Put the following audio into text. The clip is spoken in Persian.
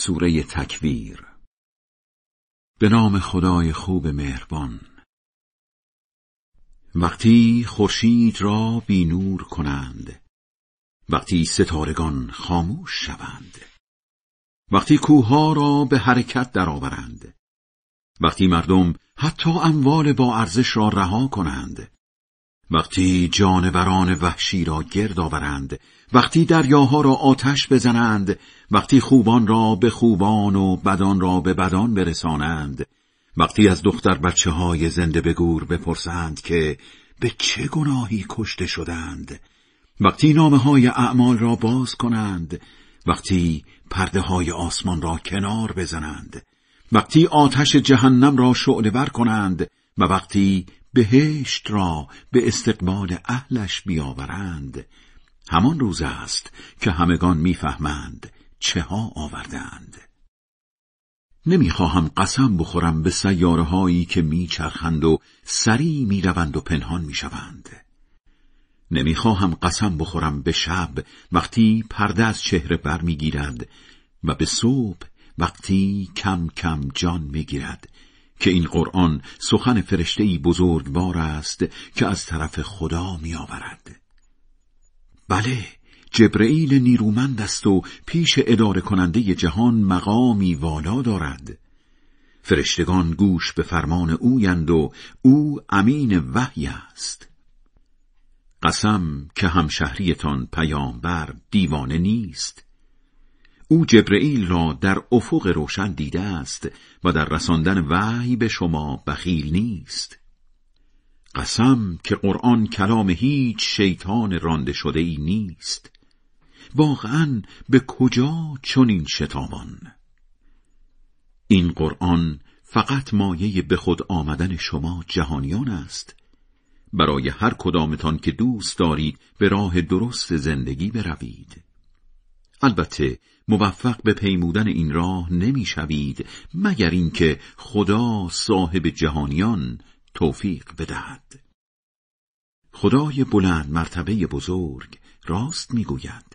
سوره تکویر به نام خدای خوب مهربان. وقتی خورشید را بی نور کنند وقتی ستارگان خاموش شوند وقتی کوها را به حرکت درآورند وقتی مردم حتی اموال با ارزش را رها کنند وقتی جانوران وحشی را گرد آورند وقتی دریاها را آتش بزنند وقتی خوبان را به خوبان و بدان را به بدان برسانند وقتی از دختر بچه های زنده به گور بپرسند که به چه گناهی کشته شدند وقتی نامه های اعمال را باز کنند وقتی پرده های آسمان را کنار بزنند وقتی آتش جهنم را شعله کنند و وقتی بهشت را به استقبال اهلش بیاورند. همان روز است که همگان می‌فهمند چه ها آوردند. نمی‌خواهم قسم بخورم به سیاره هایی که میچرخند و سریع می‌روند و پنهان می‌شوند. نمی‌خواهم قسم بخورم به شب وقتی پرده از چهره بر می‌گیرد و به صبح وقتی کم کم جان می‌گیرد. که این قرآن سخن فرشتهای بزرگوار است که از طرف خدا میآورد. بله جبرئیل نیرومند است و پیش اداره کننده جهان مقامی والا دارد. فرشتگان گوش به فرمان اویند و او امین وحی است. قسم که همشهریتان پیامبر دیوانه نیست. او جبرئیل را در افق روشن دیده است و در رساندن وحی به شما بخیل نیست. قسم که قرآن کلام هیچ شیطان رانده شده ای نیست. واقعا به کجا چنین شتابان؟ این قرآن فقط مایه به خود آمدن شما جهانیان است. برای هر کدامتان که دوست دارید به راه درست زندگی بروید. البته موفق به پیمودن این راه نمی‌شوید مگر اینکه خدا صاحب جهانیان توفیق بدهد. خدای بلند مرتبه بزرگ راست می‌گوید.